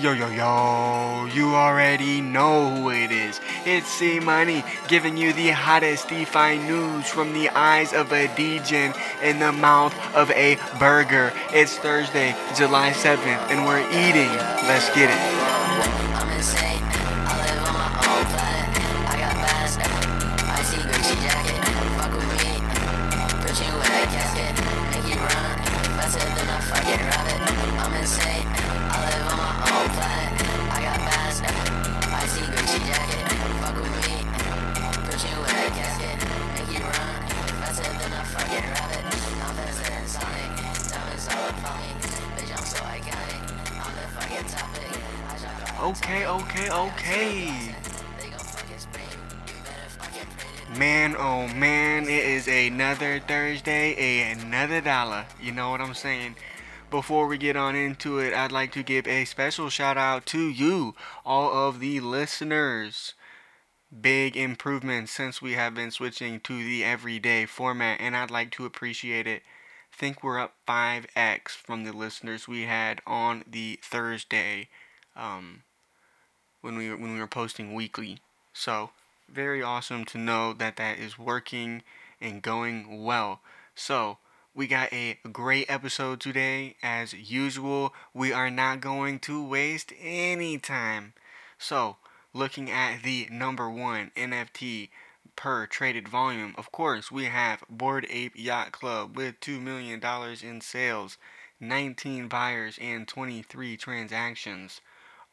Yo, yo, yo, you already know who it is. It's C Money giving you the hottest DeFi news from the eyes of a degen in the mouth of a burger. It's Thursday, July 7th, and we're eating. Let's get it. Pray okay. Man, oh man, it is another Thursday, another dollar. You know what I'm saying? Before we get on into it, I'd like to give a special shout out to you, all of the listeners. Big improvement since we have been switching to the everyday format, and I'd like to appreciate it. Think we're up 5x from the listeners we had on the Thursday um, when we when we were posting weekly. So very awesome to know that that is working and going well. So, we got a great episode today. As usual, we are not going to waste any time. So, looking at the number one NFT per traded volume, of course, we have Bored Ape Yacht Club with $2 million in sales, 19 buyers, and 23 transactions.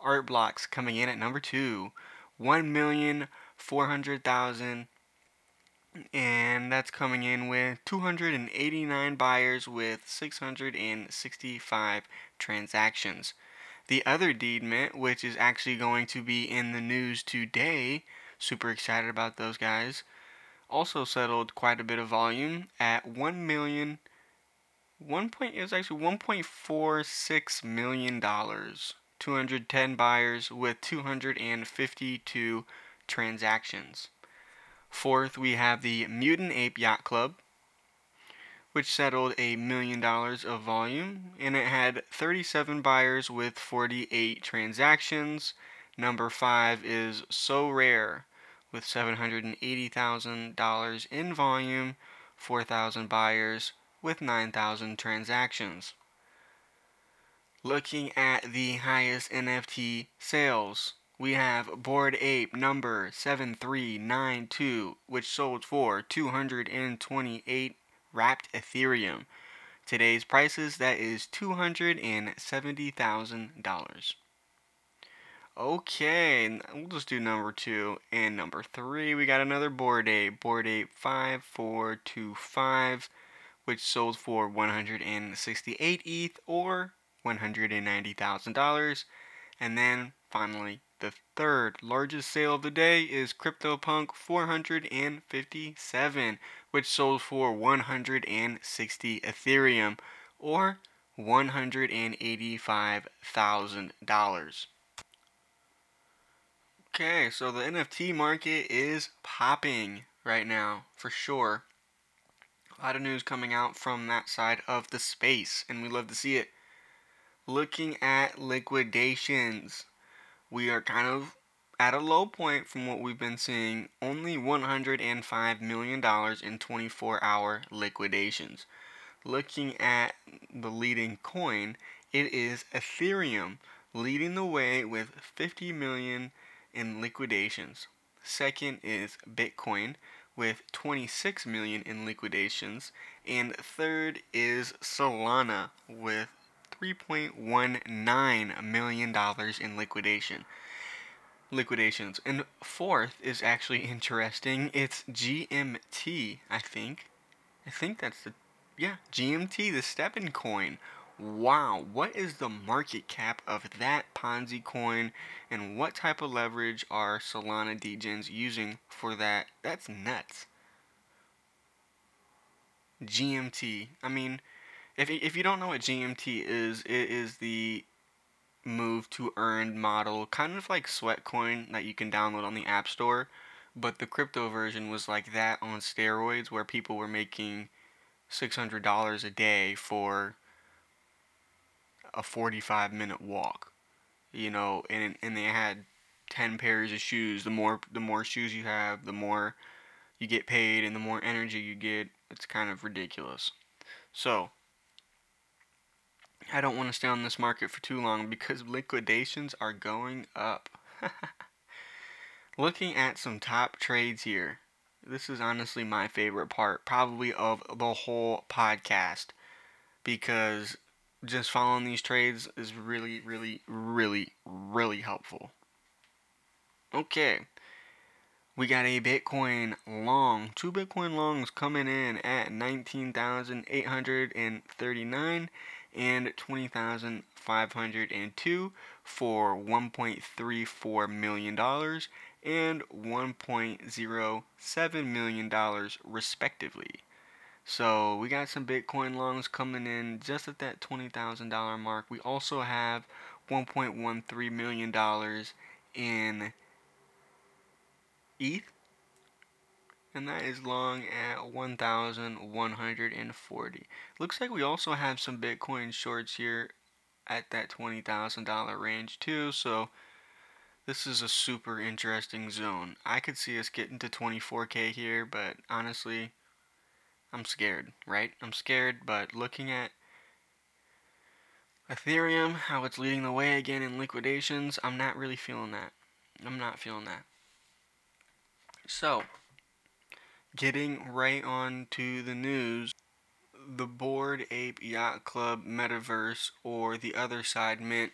Art Blocks coming in at number two, 1,400,000 and that's coming in with 289 buyers with 665 transactions. The Otherdeed mint, which is actually going to be in the news today, super excited about those guys, also settled quite a bit of volume at 1 million. One point it was actually 1.46 million dollars. 210 buyers with 252 transactions. Fourth, we have the Mutant Ape Yacht Club, which settled a million dollars of volume, and it had 37 buyers with 48 transactions. Number five is Sorare, with $780,000 in volume, 4,000 buyers with 9,000 transactions. Looking at the highest NFT sales, we have Bored Ape number 7392, which sold for 228 wrapped Ethereum. Today's prices, that is $270,000. Okay, we'll just do number two and number three. We got another Bored Ape, Bored Ape 5425, which sold for 168 ETH or $190,000. And then finally, the third largest sale of the day is CryptoPunk 457, which sold for 160 Ethereum or $185,000. Okay, so the NFT market is popping right now, for sure. A lot of news coming out from that side of the space, and we love to see it. Looking at liquidations, we are kind of at a low point from what we've been seeing. Only $105 million in 24 hour liquidations. Looking at the leading coin, it is Ethereum leading the way with 50 million in liquidations. Second is Bitcoin with 26 million in liquidations, and third is Solana with 3.19 million dollars in liquidation liquidations. And fourth is actually interesting. It's GMT, I think. I think that's the yeah, GMT, the STEPN coin. Wow, what is the market cap of that Ponzi coin and what type of leverage are Solana degens using for that? That's nuts. GMT. I mean, if if you don't know what GMT is, it is the move to earned model, kind of like Sweatcoin that you can download on the App Store, but the crypto version was like that on steroids where people were making $600 a day for a 45 minute walk. you know, and and they had ten pairs of shoes. The more the more shoes you have, the more you get paid, and the more energy you get. It's kind of ridiculous. So I don't want to stay on this market for too long because liquidations are going up. Looking at some top trades here. This is honestly my favorite part, probably of the whole podcast, because just following these trades is really, really, really, really helpful. Okay. We got a Bitcoin long, two Bitcoin longs coming in at 19,839 and 20,502 for 1.34 million dollars and 1.07 million dollars respectively. So we got some Bitcoin longs coming in just at that $20,000 mark. We also have 1.13 million dollars in ETH, and that is long at 1,140. Looks like we also have some Bitcoin shorts here at that $20,000 range too, so this is a super interesting zone. I could see us getting to 24k here, but honestly, I'm scared, right? I'm scared, but looking at Ethereum, how it's leading the way again in liquidations, I'm not really feeling that. I'm not feeling that. So, getting right on to the news, the Bored Ape Yacht Club Metaverse, or the Otherside Mint,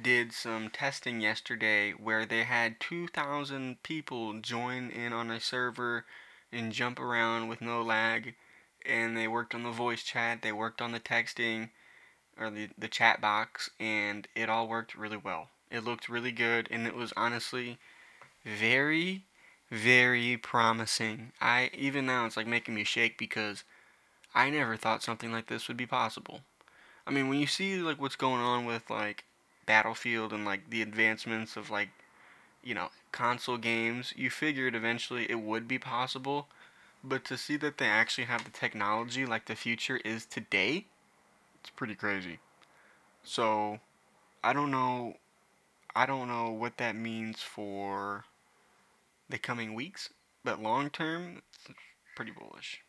did some testing yesterday where they had 2,000 people join in on a server and jump around with no lag. And they worked on the voice chat, they worked on the texting, or the, the chat box, and it all worked really well. It looked really good, and it was honestly very very promising. I even now it's like making me shake because I never thought something like this would be possible. I mean, when you see like what's going on with like Battlefield and like the advancements of like you know, console games, you figured eventually it would be possible, but to see that they actually have the technology like the future is today, it's pretty crazy. So, I don't know I don't know what that means for the coming weeks, but long term, pretty bullish.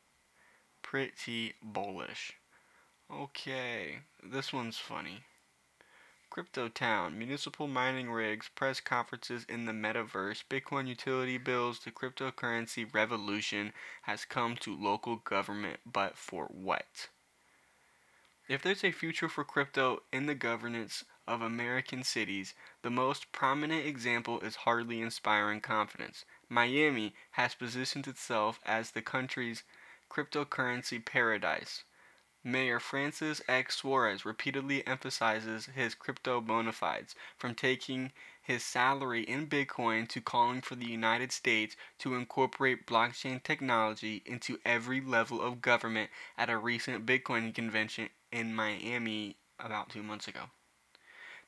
Pretty bullish. Okay, this one's funny. Crypto Town, municipal mining rigs, press conferences in the metaverse, Bitcoin utility bills, the cryptocurrency revolution has come to local government, but for what? If there's a future for crypto in the governance of American cities, the most prominent example is hardly inspiring confidence. Miami has positioned itself as the country's cryptocurrency paradise. Mayor Francis X. Suarez repeatedly emphasizes his crypto bona fides, from taking his salary in Bitcoin to calling for the United States to incorporate blockchain technology into every level of government at a recent Bitcoin convention in Miami about two months ago.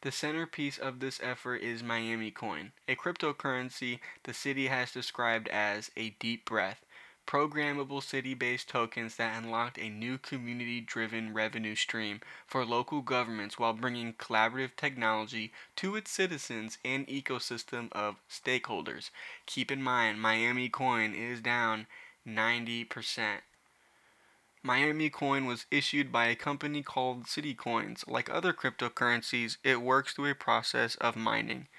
The centerpiece of this effort is Miami Coin, a cryptocurrency the city has described as a deep breath programmable city based tokens that unlocked a new community driven revenue stream for local governments while bringing collaborative technology to its citizens and ecosystem of stakeholders. Keep in mind, Miami Coin is down 90%. Miami Coin was issued by a company called City Coins. Like other cryptocurrencies, it works through a process of mining.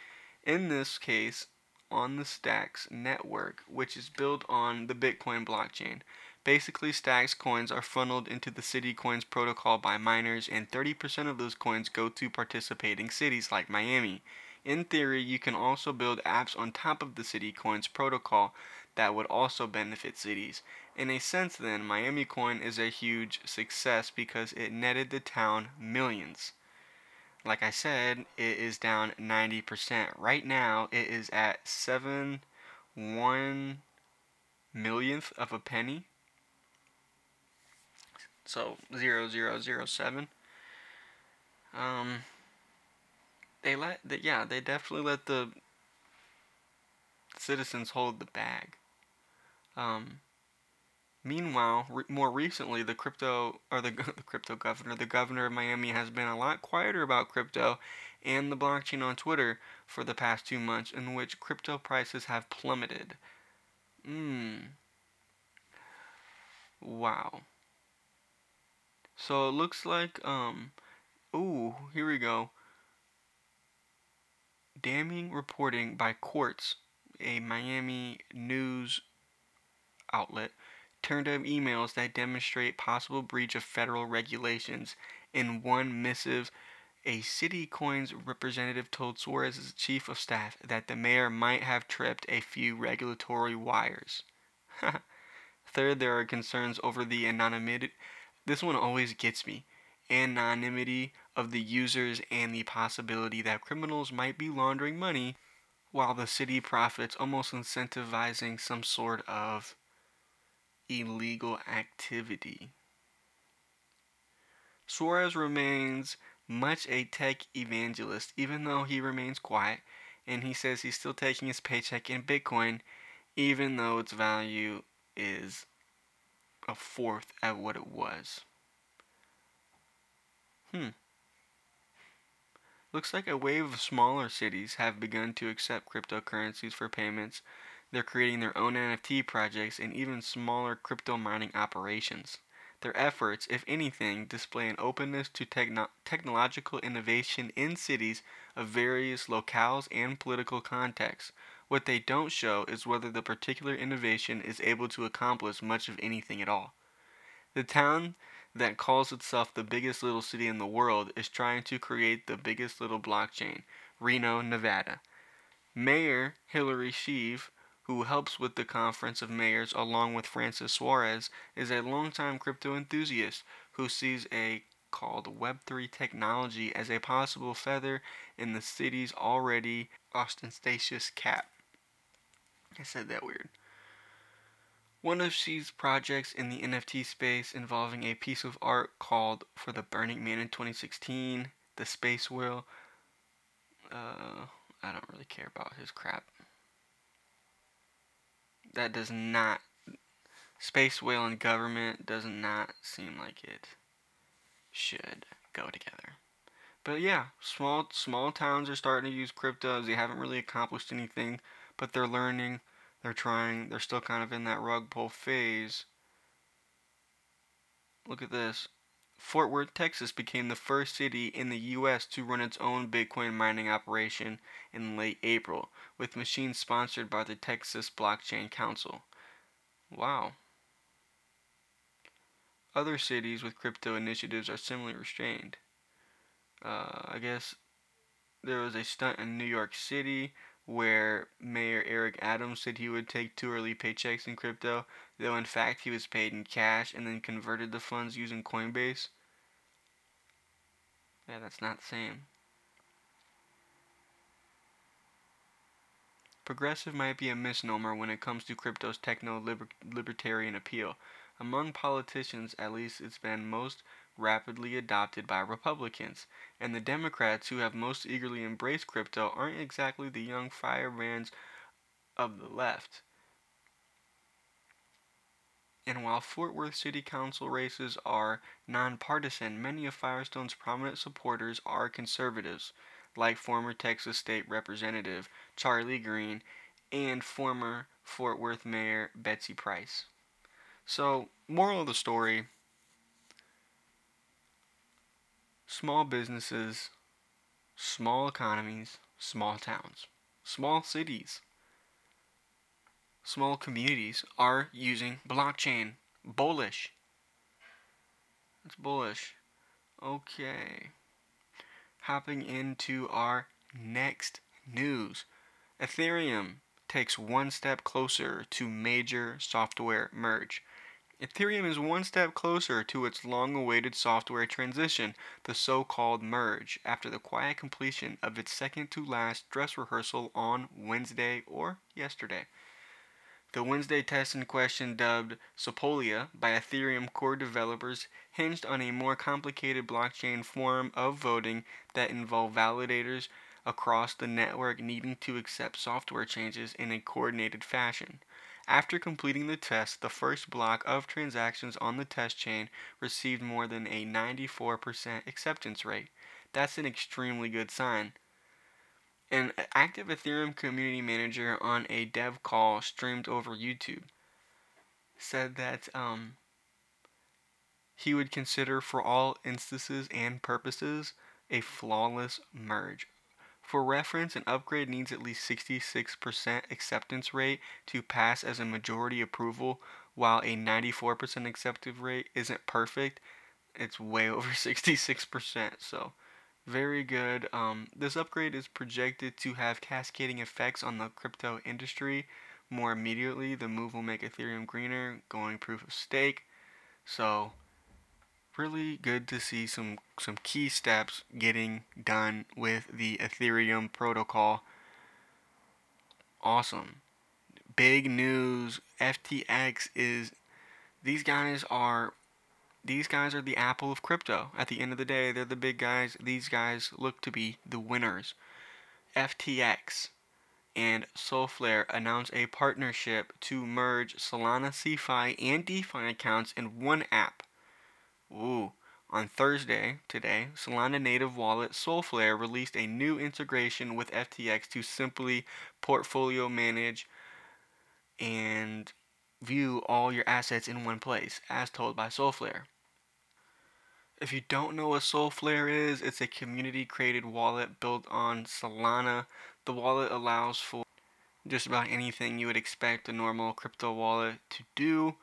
In this case, on the Stacks network, which is built on the Bitcoin blockchain. Basically, Stacks coins are funneled into the City Coins protocol by miners, and 30% of those coins go to participating cities like Miami. In theory, you can also build apps on top of the City Coins protocol that would also benefit cities. In a sense, then, Miami Coin is a huge success because it netted the town millions like I said, it is down 90%. Right now, it is at 7 1 millionth of a penny. So 0007. Um, they let, the, yeah, they definitely let the citizens hold the bag. Um, Meanwhile, re- more recently, the crypto or the, the crypto governor, the governor of Miami, has been a lot quieter about crypto and the blockchain on Twitter for the past two months, in which crypto prices have plummeted. Mmm. Wow. So it looks like, um, ooh, here we go. Damning reporting by Quartz, a Miami news outlet, turned up emails that demonstrate possible breach of federal regulations. In one missive, a CityCoins representative told Suarez's chief of staff that the mayor might have tripped a few regulatory wires. Third, there are concerns over the anonymity. This one always gets me. Anonymity of the users and the possibility that criminals might be laundering money while the city profits, almost incentivizing some sort of illegal activity. Suarez remains much a tech evangelist, even though he remains quiet, and he says he's still taking his paycheck in Bitcoin, even though its value is a fourth of what it was. Hmm. Looks like a wave of smaller cities have begun to accept cryptocurrencies for payments. They're creating their own NFT projects and even smaller crypto mining operations. Their efforts, if anything, display an openness to techno- technological innovation in cities of various locales and political contexts. What they don't show is whether the particular innovation is able to accomplish much of anything at all. The town that calls itself the biggest little city in the world is trying to create the biggest little blockchain, Reno, Nevada. Mayor Hillary Schieve, who helps with the Conference of Mayors along with Francis Suarez, is a longtime crypto enthusiast who sees a called Web3 technology as a possible feather in the city's already ostentatious cap. I said that weird. One of Schieve's projects in the NFT space involving a piece of art called For the Burning Man in 2016, The Space Whale. Uh, I don't really care about his crap. That does not. Space Whale and government does not seem like it should go together. But yeah, small small towns are starting to use cryptos. They haven't really accomplished anything, but they're learning they're trying, they're still kind of in that rug pull phase. Look at this. Fort Worth, Texas became the first city in the U.S. to run its own Bitcoin mining operation in late April, with machines sponsored by the Texas Blockchain Council. Wow. Other cities with crypto initiatives are similarly restrained. Uh, I guess there was a stunt in New York City where Mayor Eric Adams said he would take two early paychecks in crypto, though in fact he was paid in cash and then converted the funds using Coinbase. Yeah, that's not the same. Progressive might be a misnomer when it comes to crypto's techno libertarian appeal. Among politicians, at least, it's been most rapidly adopted by Republicans, and the Democrats who have most eagerly embraced crypto aren't exactly the young firebrands of the left. And while Fort Worth City Council races are nonpartisan, many of Firestone's prominent supporters are conservatives, like former Texas State Representative Charlie Geren and former Fort Worth Mayor Betsy Price. So, moral of the story small businesses, small economies, small towns, small cities, small communities are using blockchain. Bullish. It's bullish. Okay. Hopping into our next news. Ethereum takes one step closer to major software merge. Ethereum is one step closer to its long awaited software transition, the so called merge, after the quiet completion of its second to last dress rehearsal on Wednesday or yesterday. The Wednesday test in question, dubbed Sepolia by Ethereum core developers, hinged on a more complicated blockchain form of voting that involved validators across the network needing to accept software changes in a coordinated fashion. After completing the test, the first block of transactions on the test chain received more than a 94% acceptance rate. That's an extremely good sign. An active Ethereum community manager on a dev call streamed over YouTube said that um, he would consider for all instances and purposes a flawless merge. For reference, an upgrade needs at least 66% acceptance rate to pass as a majority approval, while a 94% acceptance rate isn't perfect. It's way over 66%, so very good. Um, this upgrade is projected to have cascading effects on the crypto industry more immediately. The move will make Ethereum greener, going proof of stake. So, really good to see some some key steps getting done with the Ethereum protocol. Awesome. Big news. FTX is these guys are these guys are the apple of crypto. At the end of the day, they're the big guys. These guys look to be the winners. FTX and Solflare announced a partnership to merge Solana CeFi and DeFi accounts in one app. Ooh. On Thursday, today, Solana native wallet Solflare released a new integration with FTX to simply portfolio manage and view all your assets in one place, as told by Solflare. If you don't know what Solflare is, it's a community created wallet built on Solana. The wallet allows for just about anything you would expect a normal crypto wallet to do.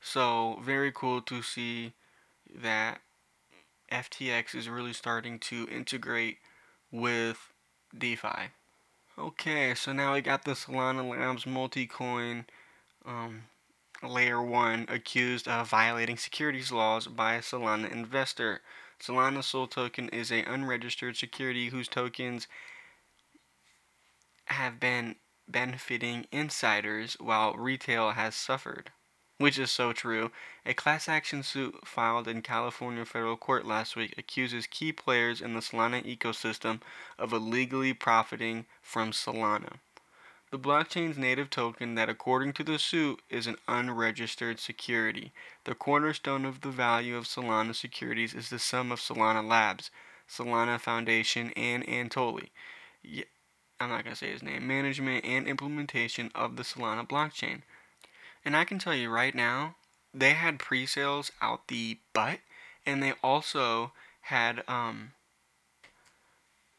So, very cool to see that FTX is really starting to integrate with DeFi. Okay, so now we got the Solana Labs multi-coin um, layer 1 accused of violating securities laws by a Solana investor. Solana Sol token is a unregistered security whose tokens have been benefiting insiders while retail has suffered which is so true. A class action suit filed in California federal court last week accuses key players in the Solana ecosystem of illegally profiting from Solana. The blockchain's native token, that according to the suit is an unregistered security. The cornerstone of the value of Solana securities is the sum of Solana Labs, Solana Foundation, and Anatoly. I'm not going to say his name. Management and implementation of the Solana blockchain. And I can tell you right now, they had pre-sales out the butt, and they also had um.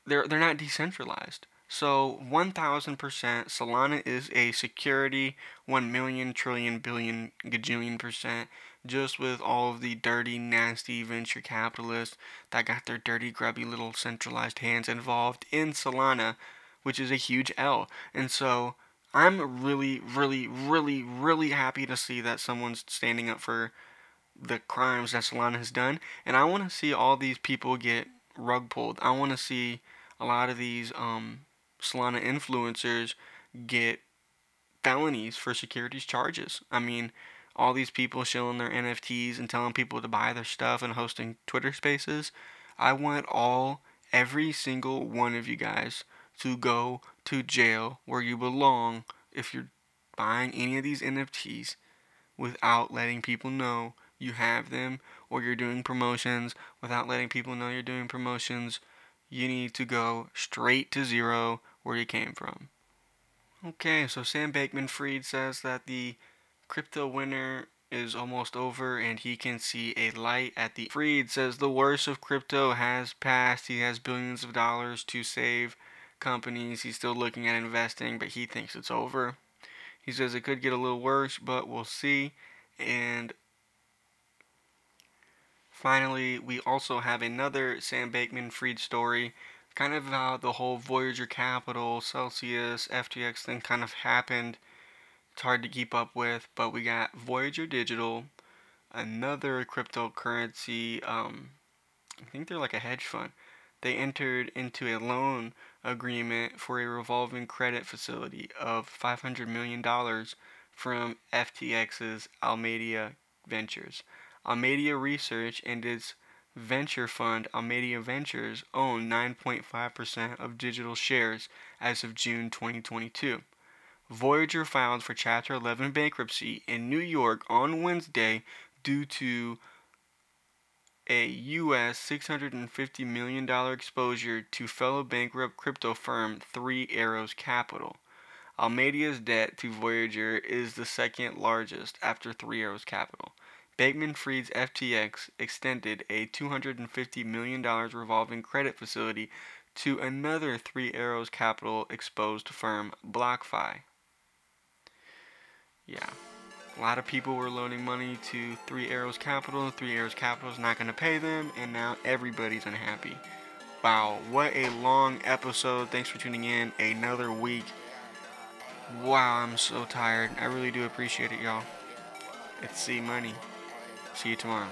They're they're not decentralized. So 1000% Solana is a security 1 million trillion billion gajillion percent just with all of the dirty nasty venture capitalists that got their dirty grubby little centralized hands involved in Solana which is a huge L. And so I'm really, really, really, really happy to see that someone's standing up for the crimes that Solana has done. And I want to see all these people get rug pulled. I want to see a lot of these um, Solana influencers get felonies for securities charges. I mean, all these people showing their NFTs and telling people to buy their stuff and hosting Twitter spaces. I want all, every single one of you guys to go to jail where you belong if you're buying any of these NFTs without letting people know you have them or you're doing promotions without letting people know you're doing promotions. You need to go straight to zero where you came from. Okay, so Sam Bankman Fried says that the crypto winter is almost over and he can see a light at the Fried says the worst of crypto has passed. He has billions of dollars to save companies. He's still looking at investing, but he thinks it's over. He says it could get a little worse, but we'll see. And finally, we also have another Sam Bankman Fried story, kind of how the whole Voyager Capital, Celsius, FTX thing kind of happened. It's hard to keep up with, but we got Voyager Digital, another cryptocurrency. Um, I think they're like a hedge fund. They entered into a loan agreement for a revolving credit facility of $500 million from FTX's Alameda Ventures. Alameda Research and its venture fund Alameda Ventures own 9.5% of digital shares as of June 2022. Voyager filed for Chapter 11 bankruptcy in New York on Wednesday due to a U.S. $650 million exposure to fellow bankrupt crypto firm Three Arrows Capital. Alameda's debt to Voyager is the second largest after Three Arrows Capital. Bankman Fried's FTX extended a $250 million revolving credit facility to another Three Arrows Capital exposed firm, BlockFi. Yeah. A lot of people were loaning money to Three Arrows Capital. and Three Arrows Capital is not going to pay them, and now everybody's unhappy. Wow, what a long episode. Thanks for tuning in. Another week. Wow, I'm so tired. I really do appreciate it, y'all. It's C Money. See you tomorrow.